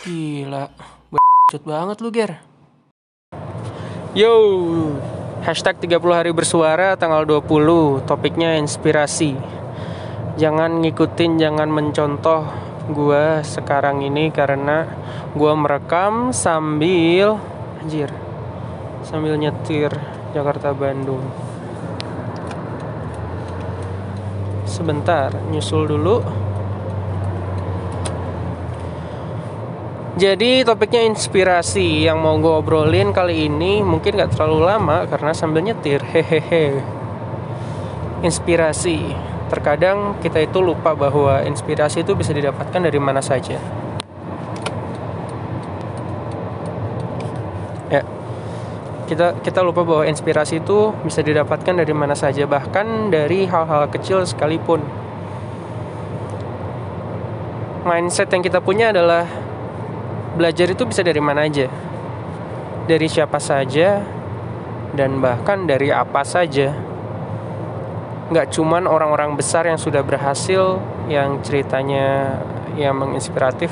Gila, cut banget lu Ger. Yo, hashtag 30 hari bersuara tanggal 20 Topiknya inspirasi. Jangan ngikutin, jangan mencontoh gue sekarang ini Karena gue merekam sambil Anjir Sambil nyetir Jakarta-Bandung Sebentar, nyusul dulu Jadi topiknya inspirasi yang mau gue obrolin kali ini mungkin gak terlalu lama karena sambil nyetir hehehe. Inspirasi. Terkadang kita itu lupa bahwa inspirasi itu bisa didapatkan dari mana saja. Ya. Kita kita lupa bahwa inspirasi itu bisa didapatkan dari mana saja bahkan dari hal-hal kecil sekalipun. Mindset yang kita punya adalah belajar itu bisa dari mana aja? Dari siapa saja dan bahkan dari apa saja. Nggak cuman orang-orang besar yang sudah berhasil yang ceritanya yang menginspiratif.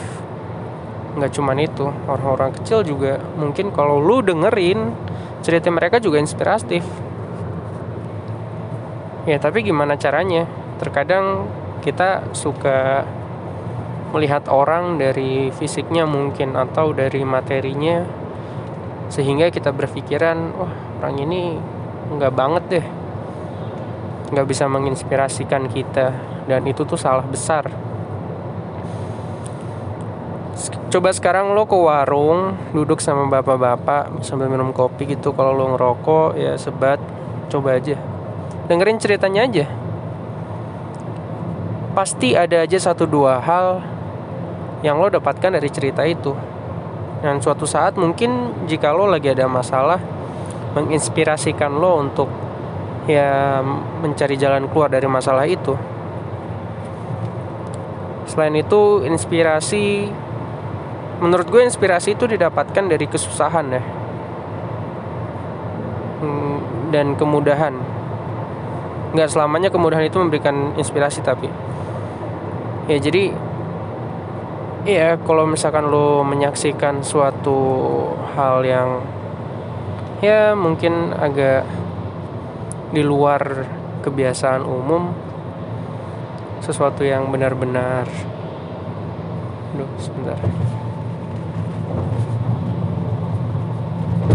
Nggak cuman itu orang-orang kecil juga. Mungkin kalau lu dengerin cerita mereka juga inspiratif. Ya tapi gimana caranya? Terkadang kita suka melihat orang dari fisiknya mungkin atau dari materinya sehingga kita berpikiran wah orang ini nggak banget deh nggak bisa menginspirasikan kita. Dan itu tuh salah besar. Coba sekarang lo ke warung duduk sama bapak-bapak sambil minum kopi gitu. Kalau lo ngerokok ya sebat coba aja. Dengerin ceritanya aja. Pasti ada aja satu dua hal yang lo dapatkan dari cerita itu. Dan suatu saat mungkin jika lo lagi ada masalah menginspirasikan lo untuk ya mencari jalan keluar dari masalah itu. Selain itu inspirasi menurut gue inspirasi itu didapatkan dari kesusahan ya. Hmm, dan kemudahan. Nggak selamanya kemudahan itu memberikan inspirasi tapi ya jadi Iya, kalau misalkan lo menyaksikan suatu hal yang ya mungkin agak di luar kebiasaan umum, sesuatu yang benar-benar, Duh, sebentar.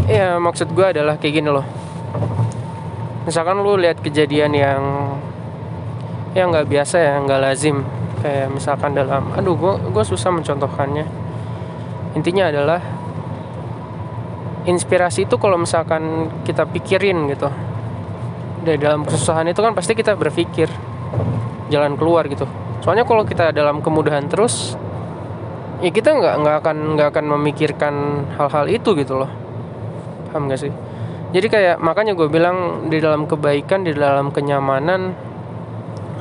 Iya, maksud gue adalah kayak gini loh. Misalkan lo lihat kejadian yang yang nggak biasa ya, nggak lazim, kayak misalkan dalam aduh gue gue susah mencontohkannya. Intinya adalah inspirasi itu kalau misalkan kita pikirin gitu. Dari dalam kesusahan itu kan pasti kita berpikir jalan keluar gitu. Soalnya kalau kita dalam kemudahan terus ya kita nggak nggak akan nggak akan memikirkan hal-hal itu gitu loh. Paham gak sih? Jadi kayak makanya gue bilang di dalam kebaikan di dalam kenyamanan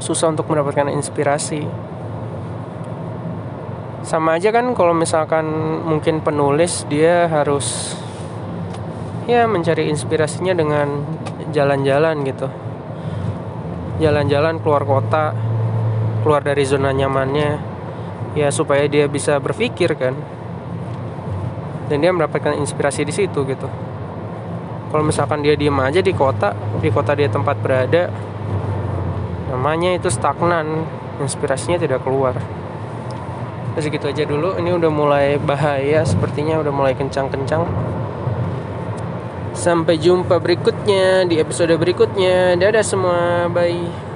susah untuk mendapatkan inspirasi sama aja kan kalau misalkan mungkin penulis dia harus ya mencari inspirasinya dengan jalan-jalan gitu. Jalan-jalan keluar kota keluar dari zona nyamannya ya supaya dia bisa berpikir kan. Dan dia mendapatkan inspirasi di situ gitu. Kalau misalkan dia diem aja di kota di kota dia tempat berada namanya itu stagnan inspirasinya tidak keluar segitu aja dulu. Ini udah mulai bahaya sepertinya udah mulai kencang-kencang. Sampai jumpa berikutnya di episode berikutnya. Dadah semua. Bye